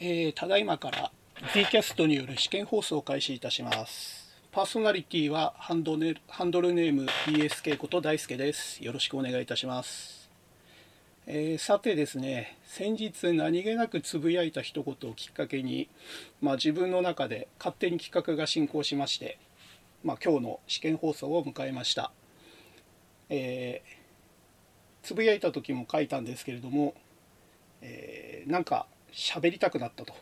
えー、ただいまから Z キャストによる試験放送を開始いたします。パーソナリティはハンドネハンドルネーム BSK こと大輔です。よろしくお願いいたします、えーさてですね先日何気なくつぶやいた一言をきっかけに、まあ、自分の中で勝手に企画が進行しまして、まあ、今日の試験放送を迎えました、えーつぶやいた時も書いたんですけれども、えーなんか喋りたくなったと。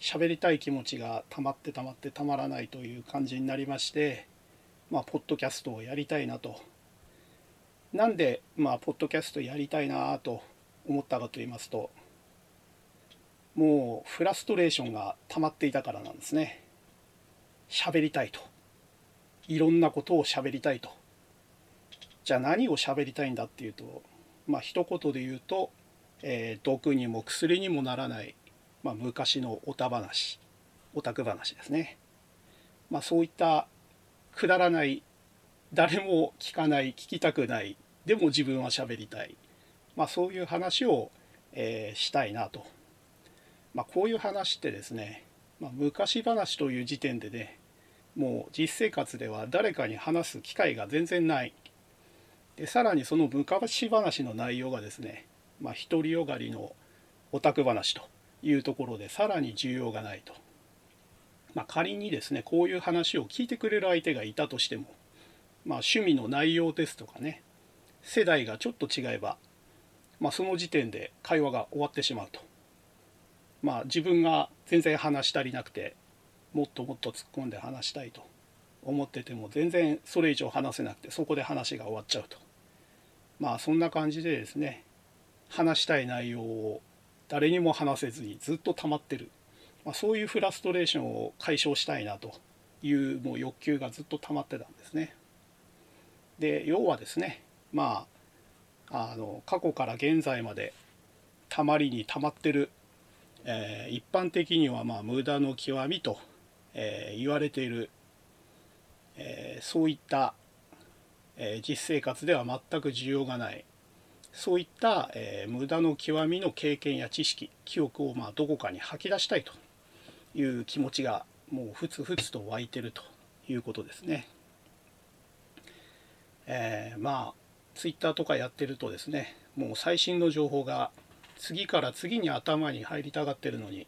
喋りたい気持ちが溜まって溜まってたまらないという感じになりましてまあポッドキャストをやりたいなと。なんでまあポッドキャストやりたいなと思ったかと言いますともうフラストレーションが溜まっていたからなんですね。喋りたいと。いろんなことを喋りたいと。じゃあ何を喋りたいんだっていうとまあ一言で言うと、えー毒にも薬にもならない、まあ、昔のおた話オタク話ですね、まあ、そういったくだらない誰も聞かない聞きたくないでも自分は喋りたい、まあ、そういう話を、えーしたいなと、まあ、こういう話ってですね、まあ、昔話という時点でねもう実生活では誰かに話す機会が全然ない。でさらにその昔話の内容がですね、まあ、独りよがりのオタク話というところでさらに需要がないと、まあ、仮にですねこういう話を聞いてくれる相手がいたとしても、まあ、趣味の内容ですとかね世代がちょっと違えば、まあ、その時点で会話が終わってしまうと、まあ、自分が全然話し足りなくてもっともっと突っ込んで話したいと。思ってても全然それ以上話せなくてそこで話が終わっちゃうと。まあそんな感じでですね話したい内容を誰にも話せずにずっと溜まってる、まあ、そういうフラストレーションを解消したいなというもう欲求がずっと溜まってたんですね。で要はですねまああの過去から現在までたまりに溜まってる、えー一般的にはまあ無駄の極みと、えー言われている。えーそういった、え実生活では全く需要がない。そういった、えー無駄の極みの経験や知識記憶をまあどこかに吐き出したいという気持ちがもうふつふつと湧いてるということですね。えーまあツイッターとかやってるとですねもう最新の情報が次から次に頭に入りたがってるのに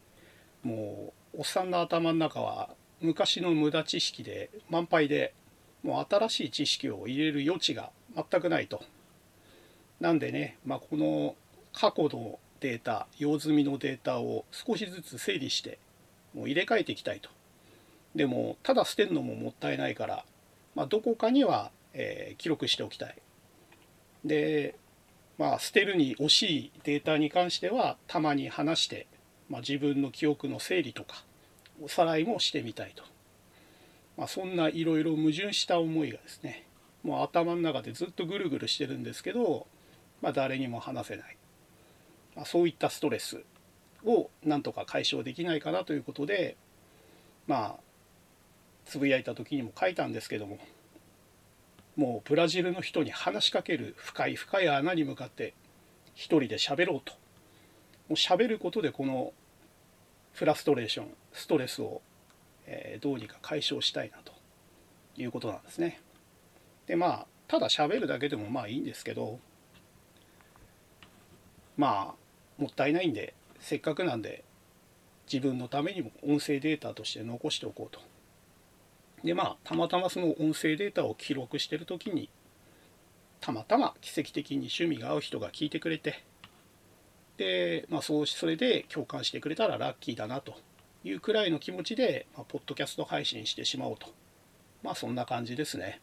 もうおっさんの頭の中は昔の無駄知識で満杯でもう新しい知識を入れる余地が全くないと。なんでね、まあ、この過去のデータ用済みのデータを少しずつ整理してもう入れ替えていきたいと。でもただ捨てるのももったいないから、まあ、どこかには、えー記録しておきたい。でまあ捨てるに惜しいデータに関してはたまに話して、まあ、自分の記憶の整理とかおさらいもしてみたいと、まあ、そんないろいろ矛盾した思いがですねもう頭の中でずっとぐるぐるしてるんですけど、まあ、誰にも話せない、まあ、そういったストレスをなんとか解消できないかなということでまあつぶやいた時にも書いたんですけどももうブラジルの人に話しかける深い深い穴に向かって一人で喋ろうと。もう喋ることでこのフラストレーションストレスを、えーどうにか解消したいなと。いうことなんですね。でまあただ喋るだけでもまあいいんですけどまあもったいないんでせっかくなんで自分のためにも音声データとして残しておこうと。でまあたまたまその音声データを記録してる時にたまたま奇跡的に趣味が合う人が聞いてくれてで、まあ、そうそれで共感してくれたらラッキーだなというくらいの気持ちで、まあ、ポッドキャスト配信してしまおうとまあそんな感じですね。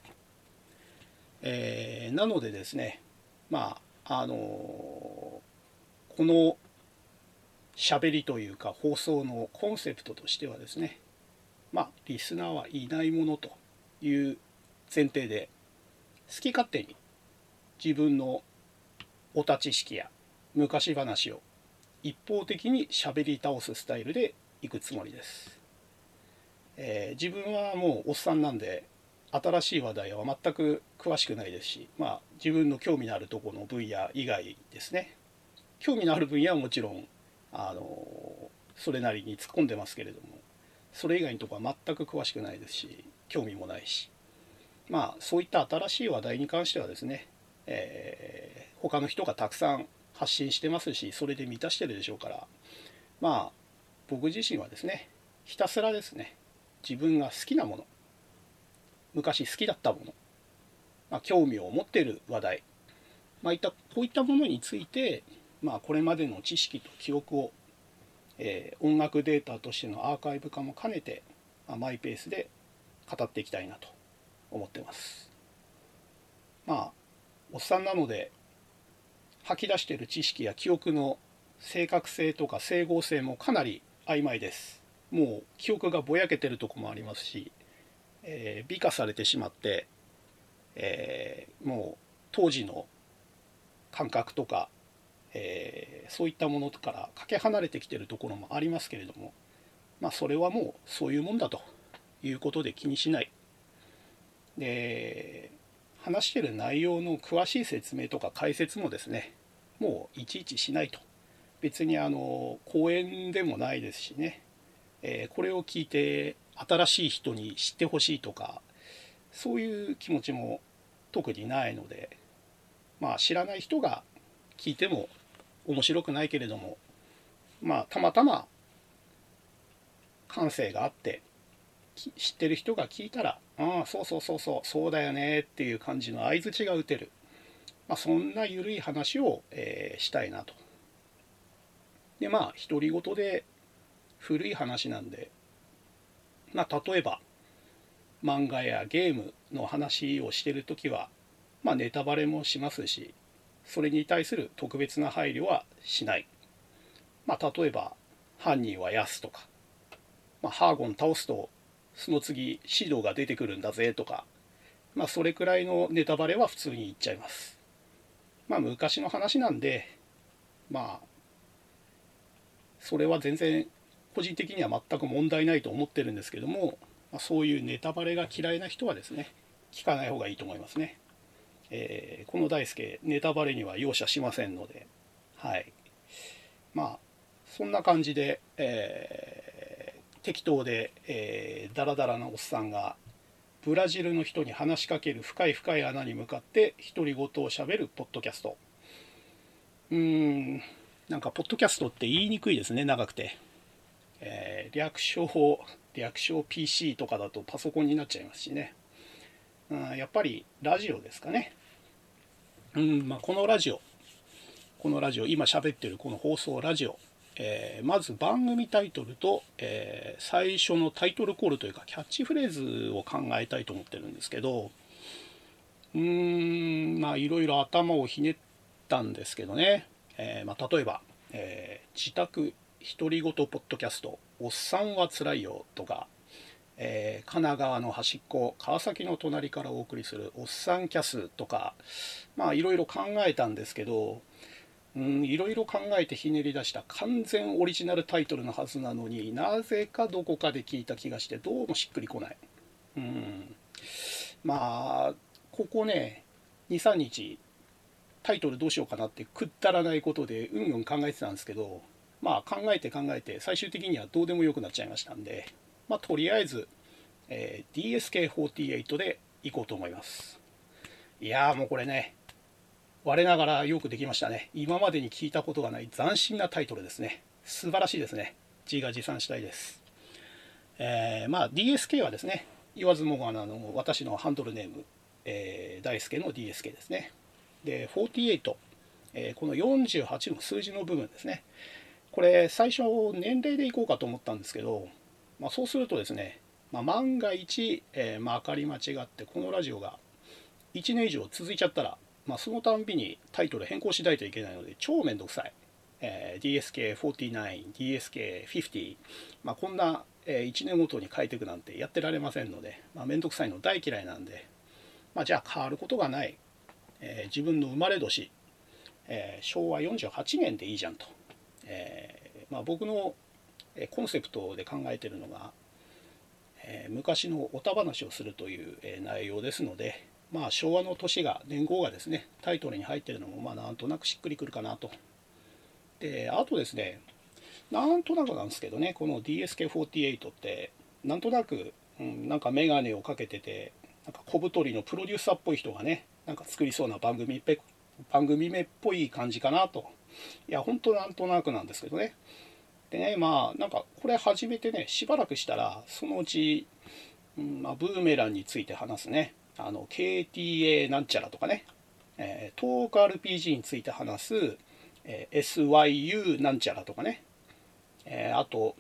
えーなのでですねまああのーこの喋りというか放送のコンセプトとしてはですねまあリスナーはいないものという前提で好き勝手に自分のおた知識や昔話を一方的に喋り倒すスタイルでいくつもりです、えー自分はもうおっさんなんで新しい話題は全く詳しくないですし、まあ、自分の興味のあるとこの分野以外ですね。興味のある分野はもちろんあのそれなりに突っ込んでますけれどもそれ以外のとこは全く詳しくないですし興味もないしまあそういった新しい話題に関してはですね、えー、他の人がたくさん発信してますしそれで満たしてるでしょうからまあ僕自身はですねひたすらですね自分が好きなもの昔好きだったもの、まあ、興味を持っている話題、まあ、いったこういったものについて、まあ、これまでの知識と記憶を、えー、音楽データとしてのアーカイブ化も兼ねて、まあ、マイペースで語っていきたいなと思ってます。まあおっさんなので吐き出している知識や記憶の正確性とか整合性もかなり曖昧です。もう記憶がぼやけてるとこもありますしえー、美化されてしまって、えー、もう当時の感覚とか、えー、そういったものからかけ離れてきてるところもありますけれどもまあそれはもうそういうもんだということで気にしない。で話してる内容の詳しい説明とか解説もですねもういちいちしないと。別にあの講演でもないですしね、えー、これを聞いて新しい人に知ってほしいとかそういう気持ちも特にないのでまあ知らない人が聞いても面白くないけれどもまあたまたま感性があって知ってる人が聞いたら「ああそうそうそうそうそうだよね」っていう感じの相づちが打てる、まあ、そんな緩い話を、えー、したいなと。でまあ独り言で古い話なんでまあ、例えば漫画やゲームの話をしてる時は、まあ、ネタバレもしますしそれに対する特別な配慮はしない、まあ、例えば犯人はヤスとか、まあ、ハーゴン倒すとその次シドが出てくるんだぜとか、まあ、それくらいのネタバレは普通に言っちゃいますまあ昔の話なんでまあそれは全然個人的には全く問題ないと思ってるんですけども、まあ、そういうネタバレが嫌いな人はですね聞かない方がいいと思いますね。えー、この大輔ネタバレには容赦しませんのではい。まあそんな感じで、えー、適当で、えー、ダラダラなおっさんがブラジルの人に話しかける深い深い穴に向かって独り言をしゃべるポッドキャスト。うーんなんかポッドキャストって言いにくいですね長くて。えー、略称略称 PC とかだとパソコンになっちゃいますしね、うん、やっぱりラジオですかね、うんまあ、このラジオ。このラジオ今喋ってるこの放送ラジオ、えー、まず番組タイトルと、えー、最初のタイトルコールというかキャッチフレーズを考えたいと思ってるんですけどうーんまあいろいろ頭をひねったんですけどね、えー、まあ、例えば、え自宅独り言ポッドキャスト「おっさんはつらいよ」とか、えー、神奈川の端っこ川崎の隣からお送りする「おっさんキャス」とかまあいろいろ考えたんですけどうんいろいろ考えてひねり出した完全オリジナルタイトルのはずなのになぜかどこかで聞いた気がしてどうもしっくりこない。うん。まあここね23日タイトルどうしようかなってくったらないことでうんうん考えてたんですけどまあ考えて考えて最終的にはどうでもよくなっちゃいましたんで、まあ、とりあえず、えー、DSK48 でいこうと思います。いやーもうこれね我ながらよくできましたね。今までに聞いたことがない斬新なタイトルですね。素晴らしいですね。自画自賛したいです。えー、まあ DSK はですね言わずもがなの私のハンドルネーム、えー、大輔の DSK ですね。で48、えー、この48の数字の部分ですね。これ最初年齢でいこうかと思ったんですけど、まあ、そうするとですね、まあ、万が一、えー、まあ、明かり間違ってこのラジオが1年以上続いちゃったら、まあ、そのたんびにタイトル変更しないといけないので超めんどくさい、えー、DSK49、DSK50、まあ、こんな、えー、1年ごとに変えていくなんてやってられませんので、まあ、めんどくさいの大嫌いなんで、まあ、じゃあ変わることがない、えー、自分の生まれ年、え昭和48年でいいじゃんと。えー、まあ、僕のコンセプトで考えてるのが、え、昔のおた話をするというえ内容ですので、まあ、昭和の年が年号がですねタイトルに入ってるのもまあなんとなくしっくりくるかなと。であとですねなんとなくなんですけどねこの DSK48 ってなんとなく、うん、なんか眼鏡をかけててなんか小太りのプロデューサーっぽい人がねなんか作りそうな番組っ番組名っぽい感じかなといや本当なんとなくなんですけどねでねまあなんかこれ始めてねしばらくしたらそのうち、うんまあ、ブーメランについて話すね。あの KTA なんちゃらとかね、えー、トーク RPG について話す、えー、SYU なんちゃらとかね。えー、あと、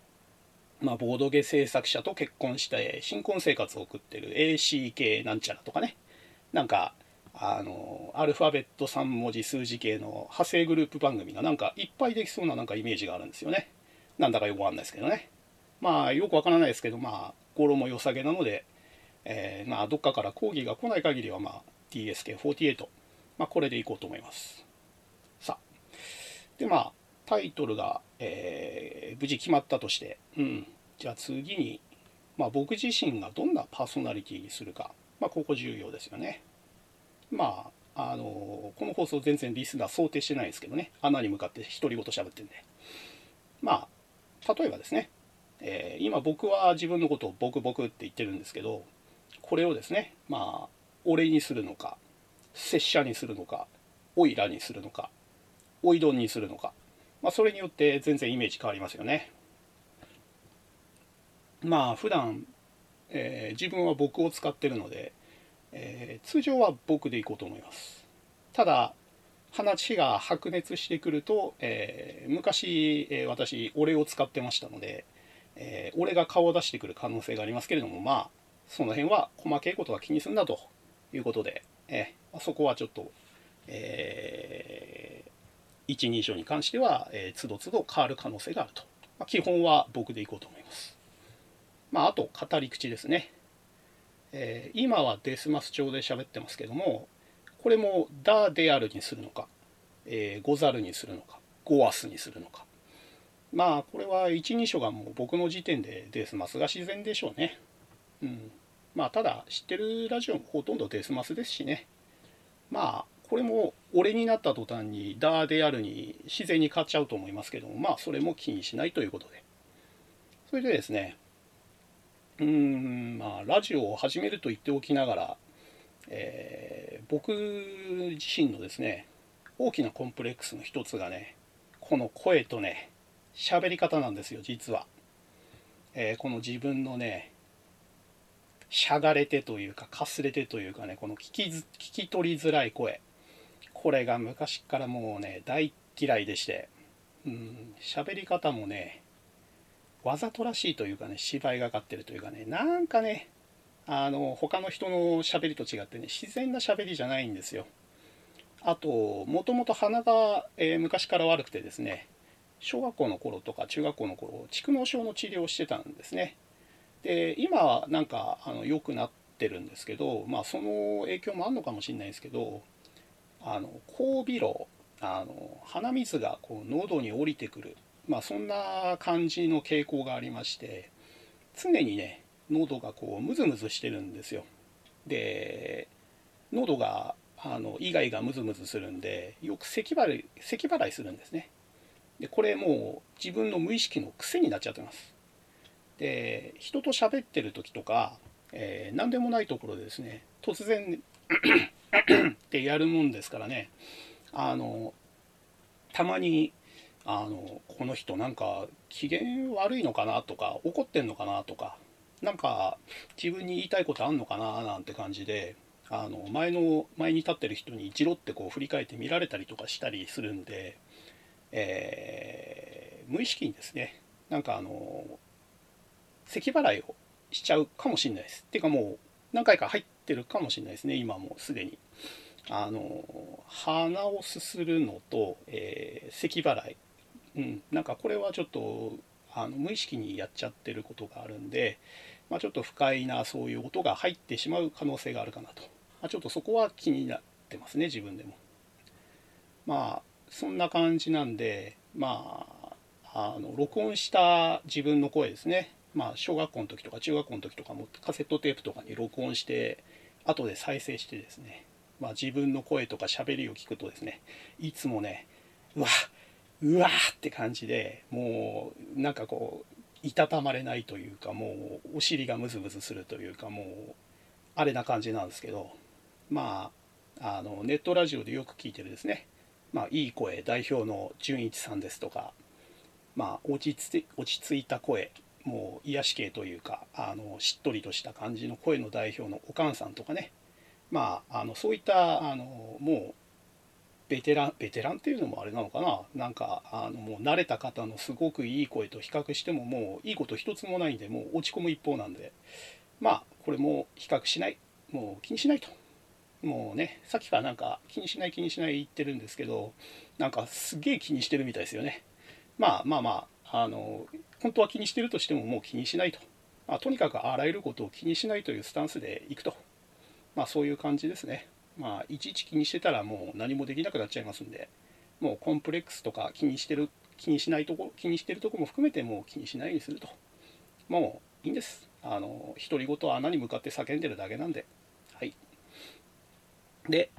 まあ、ボードゲ制作者と結婚して新婚生活を送ってる ACK なんちゃらとかね。なんかあのアルファベット3文字数字系の派生グループ番組がなんかいっぱいできそうななんかイメージがあるんですよね。なんだかよくわかんないですけどね。まあよくわからないですけどまあ語呂も良さげなので、えー、まあどっかから講義が来ない限りはまあ DSK48 まあこれでいこうと思います。さあ。でまあタイトルが、えー、無事決まったとして、うん、じゃあ次に、まあ、僕自身がどんなパーソナリティにするか、まあ、ここ重要ですよね。まあ、あのこの放送全然リスナー想定してないですけどね、穴に向かって独り言喋ってんで。まあ、例えばですね、えー、今僕は自分のことを僕僕って言ってるんですけど、これをですね、まあ、俺にするのか、拙者にするのか、おいらにするのか、おいどんにするのか、まあ、それによって全然イメージ変わりますよね。まあ普段、えー、自分は僕を使ってるので、えー、通常は僕でいこうと思います。ただ話が白熱してくると、えー、昔、え私俺を使ってましたので、え俺が顔を出してくる可能性がありますけれどもまあその辺は細けいことは気にすんだということで、えそこはちょっと、え一人称に関しては、えー、つどつど変わる可能性があると。まあ、基本は僕でいこうと思います。まあ、あと、語り口ですね。えー、今はデスマス調で喋ってますけども、これもダであるにするのか、えー、ゴザルにするのか、ゴアスにするのか。まあ、これは一人称がもう僕の時点でデスマスが自然でしょうね。うん。まあ、ただ、知ってるラジオもほとんどデスマスですしね。まあ、これも俺になった途端にダーであるに自然に変わっちゃうと思いますけどもまあそれも気にしないということでそれでですねうーんまあラジオを始めると言っておきながら、えー、僕自身のですね大きなコンプレックスの一つがねこの声とね喋り方なんですよ実は、えー、この自分のねしゃがれてというかかすれてというかねこの聞き聞き取りづらい声。これが昔からもうね大嫌いでして。うん喋り方もねわざとらしいというかね芝居がかってるというかねなんかねあの他の人の喋りと違ってね自然な喋りじゃないんですよ。あともともと鼻が、えー、昔から悪くてですね小学校の頃とか中学校の頃蓄膿症の治療をしてたんですね。で今はなんかあの良くなってるんですけどまあその影響もあるのかもしれないですけどあの後鼻漏あの鼻水がこう喉に降りてくる、まあ、そんな感じの傾向がありまして常にね喉がこうムズムズしてるんですよ。で喉があのイガイガムズムズするんでよく咳払い咳払いするんですね。でこれもう自分の無意識の癖になっちゃってます。で人と喋ってる時とか、えー、何でもないところでですね突然 ってやるもんですからねあのたまにあのこの人なんか機嫌悪いのかなとか怒ってんのかなとかなんか自分に言いたいことあんのかななんて感じであの前の前に立ってる人にじろってこう振り返って見られたりとかしたりするんで、えー、無意識にですねなんかあの咳払いをしちゃうかもしれないです。っていうかもう何回か入ってるかもしれないですね今もうすでに。あの鼻をすするのと、えー、咳払い、うん、なんかこれはちょっとあの無意識にやっちゃってることがあるんで、まあ、ちょっと不快なそういう音が入ってしまう可能性があるかなと、まあ、ちょっとそこは気になってますね自分でも。まあそんな感じなんでまああの録音した自分の声ですね。まあ小学校の時とか中学校の時とかもカセットテープとかに録音して後で再生してですね。まあ、自分の声とか喋りを聞くとですねいつもねうわうわーって感じでもうなんかこういたたまれないというかもうお尻がムズムズするというかもうあれな感じなんですけどまああのネットラジオでよく聞いてるですね。まあいい声代表の純一さんですとかまあ落ち着落ち着いた声もう癒し系というかあのしっとりとした感じの声の代表のおかんさんとかね。まああのそういったあのもうベテランベテランっていうのもあれなのかな？なんかあのもう慣れた方のすごくいい声と比較してももういいこと一つもないんでもう落ち込む一方なんで。まあこれも比較しない。もう気にしないと。もうねさっきからなんか気にしない気にしない言ってるんですけどなんかすげえ気にしてるみたいですよね。まあまあまああの本当は気にしてるとしてももう気にしないと、まあ、とにかくあらゆることを気にしないというスタンスでいくと。まあそういう感じですね。まあいちいち気にしてたらもう何もできなくなっちゃいますんでもうコンプレックスとか気にしてる気にしないとこ気にしてるとこも含めてもう気にしないようにすると。もういいんです。あの独り言は穴に向かって叫んでるだけなんで。はい。で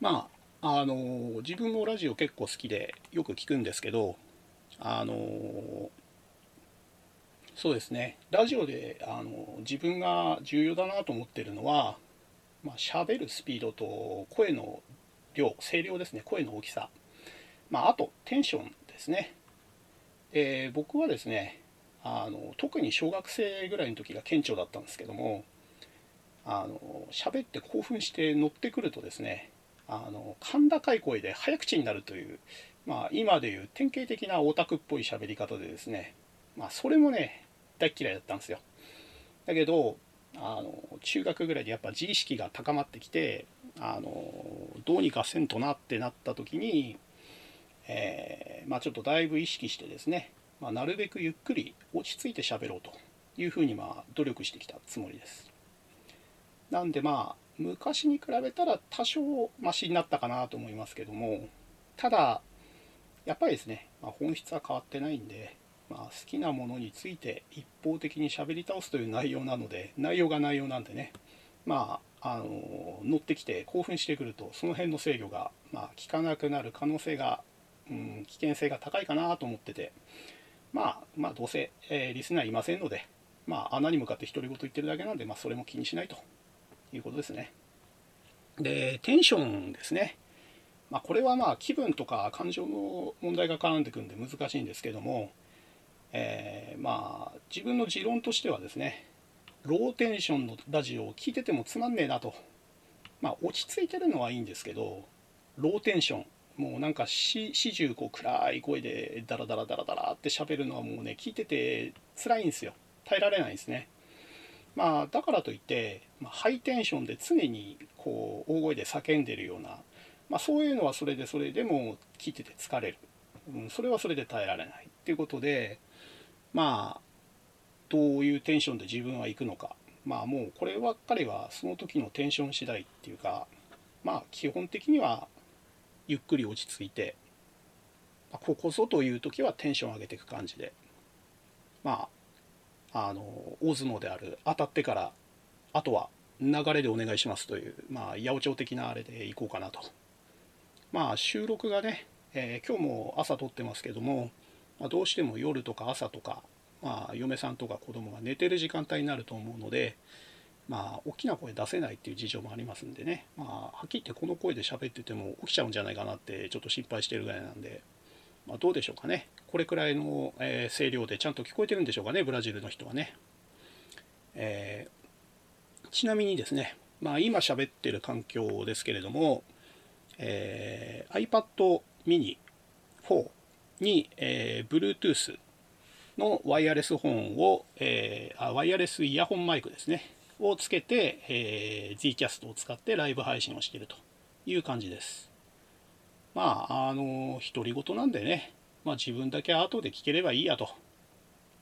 まああの自分もラジオ結構好きでよく聞くんですけどあのそうですね。ラジオであの自分が重要だなと思ってるのはまあ、喋るスピードと声の量声量ですね。声の大きさ、まあ、あとテンションですね、えー、僕はですねあの特に小学生ぐらいの時が顕著だったんですけどもあの喋って興奮して乗ってくるとですねあの甲高い声で早口になるという、まあ、今でいう典型的なオタクっぽい喋り方でですね、まあ、それもね大嫌いだったんですよ。だけどあの中学ぐらいでやっぱ自意識が高まってきてあのどうにかせんとなってなった時に、えー、まあ、ちょっとだいぶ意識してですね、まあ、なるべくゆっくり落ち着いて喋ろうというふうにまあ努力してきたつもりです。なんでまあ昔に比べたら多少マシになったかなと思いますけどもただやっぱりですね、まあ、本質は変わってないんでまあ、好きなものについて一方的に喋り倒すという内容なので内容が内容なんでね。まああの乗ってきて興奮してくるとその辺の制御が、まあ、効かなくなる可能性が、うん、危険性が高いかなと思ってて。まあまあどうせ、えー、リスナーいませんのでまあ穴に向かって独り言言ってるだけなんで、まあ、それも気にしないと。いうことですね。でテンションですね。まあ、これはまあ気分とか感情の問題が絡んでくるんで難しいんですけどもえー、まあ自分の持論としてはですねローテンションのラジオを聴いててもつまんねえなと。まあ落ち着いてるのはいいんですけどローテンション。もうなんか始終こう暗い声でダラダラダラダラって喋るのはもうね聞いてて辛いんですよ。耐えられないですね。まあだからといって、まあ、ハイテンションで常にこう大声で叫んでるような、まあ、そういうのはそれでそれでも聞いてて疲れる、うん、それはそれで耐えられない。っていうことでまあどういうテンションで自分は行くのか。まあもうこればっかりはその時のテンション次第っていうかまあ基本的にはゆっくり落ち着いてここぞという時はテンション上げていく感じでまああの大相撲である当たってからあとは流れでお願いしますというまあ八百長的なあれでいこうかなと。まあ収録がね、えー、今日も朝撮ってますけどもまあ、どうしても夜とか朝とか、まあ、嫁さんとか子供が寝てる時間帯になると思うので、まあ、大きな声出せないっていう事情もありますんでね、まあ、はっきり言ってこの声で喋ってても起きちゃうんじゃないかなってちょっと心配してるぐらいなんで、まあ、どうでしょうかね。これくらいの、え、声量でちゃんと聞こえてるんでしょうかねブラジルの人はね、えー、ちなみにですね、まあ、今喋ってる環境ですけれども、えー、iPad mini 4に、えー、Bluetooth のワイヤレスホンを、えー、あワイヤレスイヤホンマイクですね。をつけて、えー、Zcast を使ってライブ配信をしているという感じです。まああの独り言なんでね、まあ、自分だけ後で聞ければいいやと。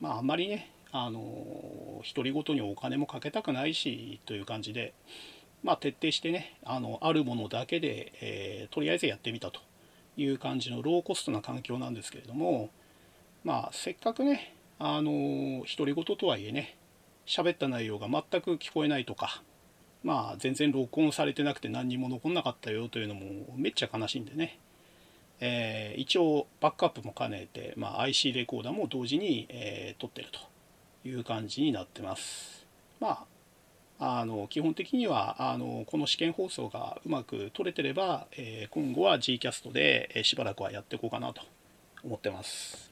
まああんまりねあの独り言にお金もかけたくないしという感じで。まあ徹底してねあのあるものだけで、えー、とりあえずやってみたと。いう感じのローコストな環境なんですけれどもまあせっかくねあの独り言とはいえね喋った内容が全く聞こえないとかまあ全然録音されてなくて何にも残んなかったよというのもめっちゃ悲しいんでね、えー、一応バックアップも兼ねて、まあ、IC レコーダーも同時に、えー、撮ってるという感じになってます。まあ、あの基本的にはあのこの試験放送がうまく撮れてれば、えー、今後は Gcast で、えしばらくはやっていこうかなと思ってます。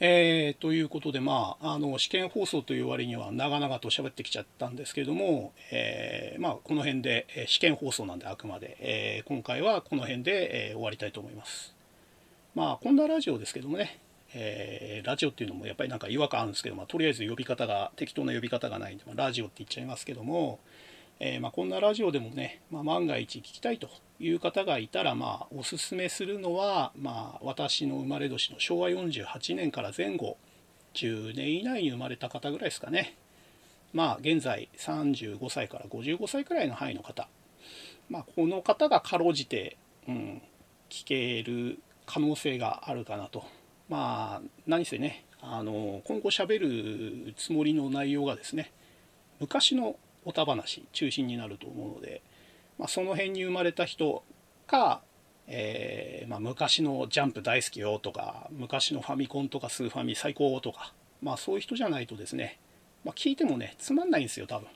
えー、ということで、まあ、あの試験放送という割には長々と喋ってきちゃったんですけども、えー、まあ、この辺でえ試験放送なんであくまで、え、今回はこの辺で、え終わりたいと思います。まあこんなラジオですけどもね、えラジオっていうのもやっぱりなんか違和感あるんですけど、まあ、とりあえず呼び方が適当な呼び方がないんで、まあ、ラジオって言っちゃいますけども、えまあ、こんなラジオでもね、まあ、万が一聞きたいという方がいたら、まあ、おすすめするのは、まあ、私の生まれ年の昭和48年から前後10年以内に生まれた方ぐらいですかね。まあ現在35歳から55歳くらいの範囲の方。まあこの方がかろうじて、うん、聞ける可能性があるかなと。まあ何せねあの今後しゃべるつもりの内容がですね昔のおた話中心になると思うのでまあ、その辺に生まれた人か、えー、まあ、昔のジャンプ大好きよとか昔のファミコンとかスーファミ最高とか、まあ、そういう人じゃないとですね、まあ、聞いてもねつまんないんですよ多分。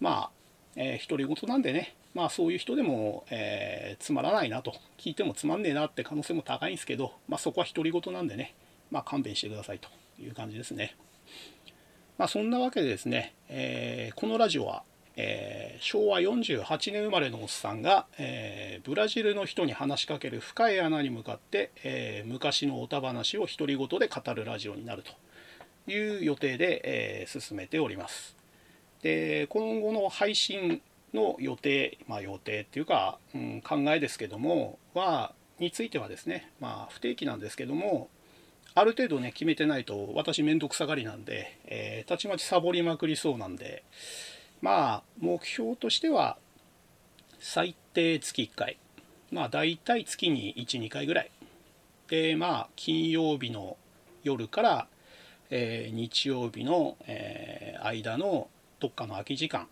まあ、えー、独り言なんでねまあそういう人でも、えー、つまらないなと聞いてもつまんねえなって可能性も高いんですけど、まあ、そこは独り言なんでね、まあ、勘弁してくださいという感じですね。まあ、そんなわけでですね、えー、このラジオはえー、昭和48年生まれのおっさんが、えー、ブラジルの人に話しかける深い穴に向かって、えー、昔のおた話を独り言で語るラジオになるという予定で、え進めております。で今後の配信の予定、まあ、予定っていうか、うん、考えですけどもはについてはですね、まあ、不定期なんですけどもある程度ね決めてないと私面倒くさがりなんで、えたちまちサボりまくりそうなんで、まあ目標としては最低月1回まあ大体月に12回ぐらい。でまあ金曜日の夜から、えー、日曜日の、えー、間のどっかの空き時間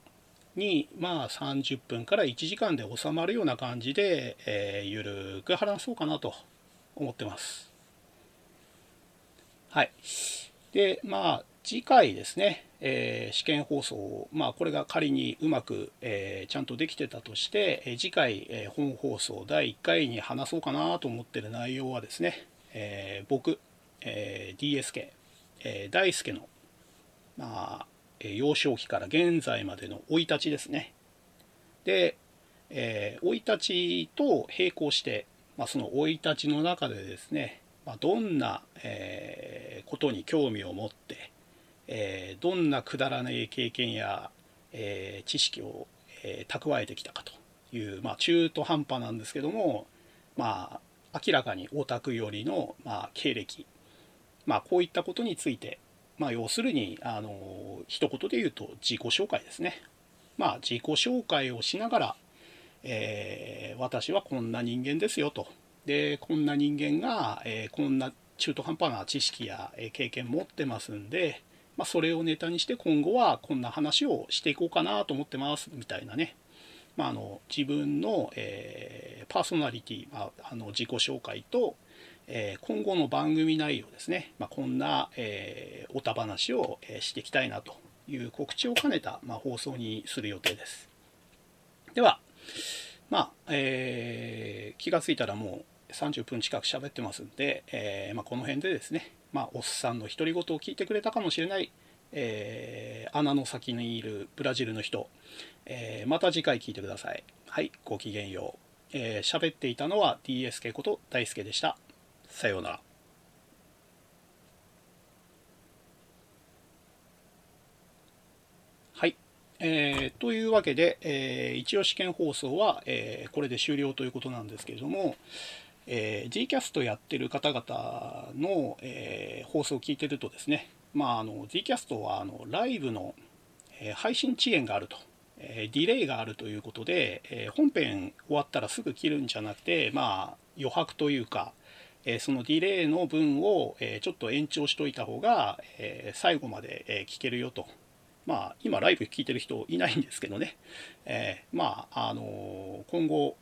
にまあ30分から1時間で収まるような感じで、えー、ゆるく話そうかなと思ってます。はい。でまあ次回ですねえー、試験放送まあ、これが仮にうまく、えー、ちゃんとできてたとして、えー、次回、え本放送第1回に話そうかなと思ってる内容はですね、え僕、え DSK、え大輔の、まあ、幼少期から現在までの生い立ちですね。で、え生い立ちと並行して、まあ、その生い立ちの中でですね、まあ、どんな、えことに興味を持ってえー、どんなくだらない経験や、えー、知識を、えー、蓄えてきたかという、まあ、中途半端なんですけども、まあ、明らかにオタクよりの、まあ、経歴、まあ、こういったことについて、まあ、要するにあの一言で言うと自己紹介ですね。まあ、自己紹介をしながら、えー、私はこんな人間ですよと。でこんな人間が、えー、こんな中途半端な知識や経験持ってますんで、まあ、それをネタにして今後はこんな話をしていこうかなと思ってますみたいなね、まあ、あの自分の、えー、パーソナリティ、まあ、あの自己紹介と、えー、今後の番組内容ですね、まあ、こんな、えー、おた話を、えしていきたいなという告知を兼ねた、まあ放送にする予定です。では、まあえ気がついたらもう30分近く喋ってますんで、えまあこの辺でですねまあ、おっさんの独り言を聞いてくれたかもしれない、えー、穴の先にいるブラジルの人、えー、また次回聞いてください。はい、ごきげんよう。えー、喋っていたのは DSK こと大輔でした。さようなら。はい。えー、というわけで、えー、一応試験放送は、えー、これで終了ということなんですけれども、えー、Gcast やってる方々の、えー、放送を聞いてるとですね、まあ、あの Gcast はあのライブの、えー、配信遅延があると、えディレイがあるということで、え本編終わったらすぐ切るんじゃなくて、まあ、余白というか、えそのディレイの分を、えちょっと延長しといた方が、え最後まで、え聞けるよと。まあ、今ライブ聞いてる人いないんですけどね、えまあ、あの今後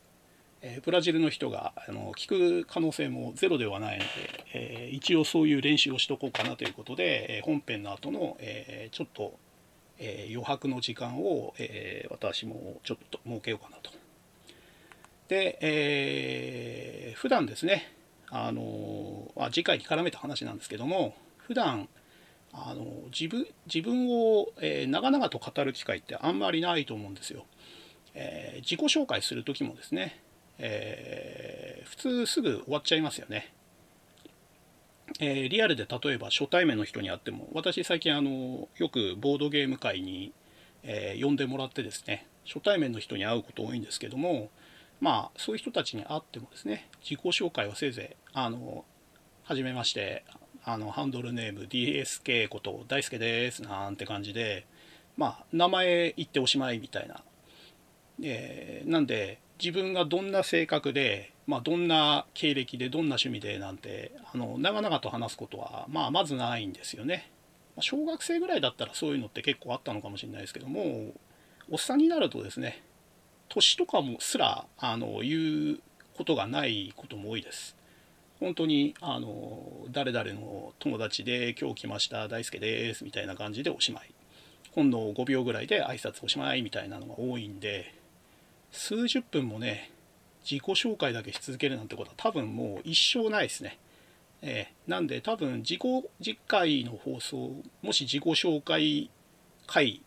えブラジルの人があの聞く可能性もゼロではないので、え一応そういう練習をしとこうかなということで、え本編の後の、えちょっと、え余白の時間を、え私もちょっと設けようかなと。で、えー、普段ですねあのあ次回に絡めた話なんですけども普段あの自分自分を、えー、長々と語る機会ってあんまりないと思うんですよ。えー、自己紹介する時もですね、えー、普通すぐ終わっちゃいますよね。え、リアルで例えば初対面の人に会っても私最近あのよくボードゲーム会に、え呼んでもらってですね初対面の人に会うこと多いんですけどもまあそういう人たちに会ってもですね自己紹介はせいぜいあの初めましてあのハンドルネーム DSK こと大輔ですなんて感じでまあ名前言っておしまいみたいな、えー、なんで自分がどんな性格で、まあ、どんな経歴でどんな趣味でなんてあの長々と話すことは、まあ、まずないんですよね。小学生ぐらいだったらそういうのって結構あったのかもしれないですけどもおっさんになるとですね年とかもすらあの言うことがないことも多いです。本当にあの誰々の友達で今日来ました大輔ですみたいな感じでおしまいほんの5秒ぐらいで挨拶おしまいみたいなのが多いんで数十分もね自己紹介だけし続けるなんてことは多分もう一生ないですね。えー、なんで多分自己次回の放送もし自己紹介会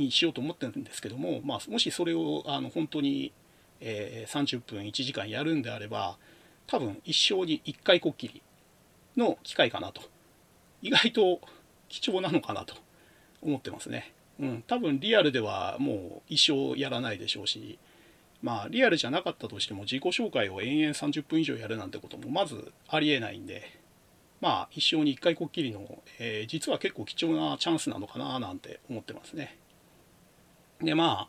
にしようと思ってるんですけども、まあ、もしそれをあの本当に、えー、30分1時間やるんであれば多分一生に1回こっきりの機会かなと意外と貴重なのかなと思ってますね。うん、多分リアルではもう一生やらないでしょうしまあリアルじゃなかったとしても自己紹介を延々30分以上やるなんてこともまずありえないんでまあ一生に1回こっきりの、えー、実は結構貴重なチャンスなのかななんて思ってますね。でまあ、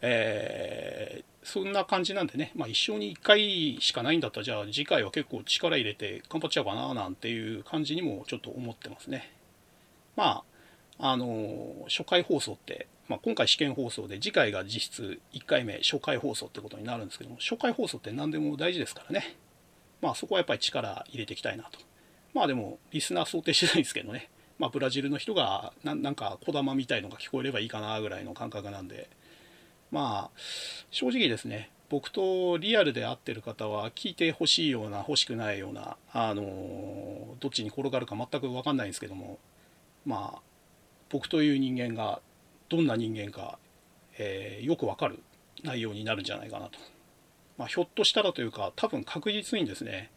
えー、そんな感じなんでね、まあ、一生に1回しかないんだったらじゃあ次回は結構力入れて頑張っちゃおうかななんていう感じにもちょっと思ってますね。まああの初回放送って、まあ、今回試験放送で次回が実質1回目初回放送ってことになるんですけども初回放送って何でも大事ですからね。まあそこはやっぱり力入れていきたいなと。まあでもリスナー想定してないんですけどね。まあ、ブラジルの人がなんか小玉みたいのが聞こえればいいかなぐらいの感覚なんで。まあ正直ですね僕とリアルで会ってる方は聞いてほしいような欲しくないようなあのどっちに転がるか全く分かんないんですけどもまあ僕という人間がどんな人間か、えー、よくわかる内容になるんじゃないかなと、まあ、ひょっとしたらというか多分確実にですね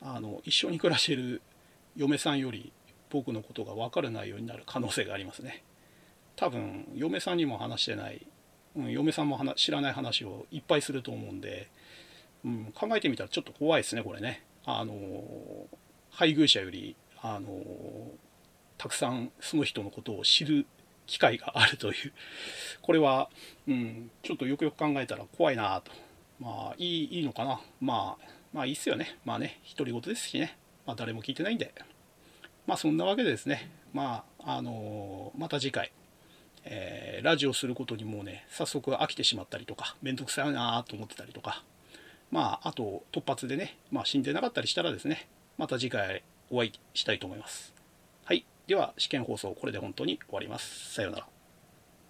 あの一緒に暮らしてる嫁さんより僕のことが分かる内容になる可能性がありますね。多分嫁さんにも話してない、うん、嫁さんも知らない話をいっぱいすると思うんで、うん、考えてみたらちょっと怖いですねこれね。あの配偶者よりあのたくさんその人のことを知る機会があるという。これは、うん、ちょっとよくよく考えたら怖いなと。まあいいいいのかな。まあまあいいっすよね。まあね独り言ですしね、まあ、誰も聞いてないんで。まあそんなわけでですね、まあ、あのまた次回、えー、ラジオすることにもうね、早速飽きてしまったりとか、めんどくさいなと思ってたりとか、まあ、あと突発でね、まあ死んでなかったりしたらですね、また次回お会いしたいと思います。はい。では、試験放送、これで本当に終わります。さようなら。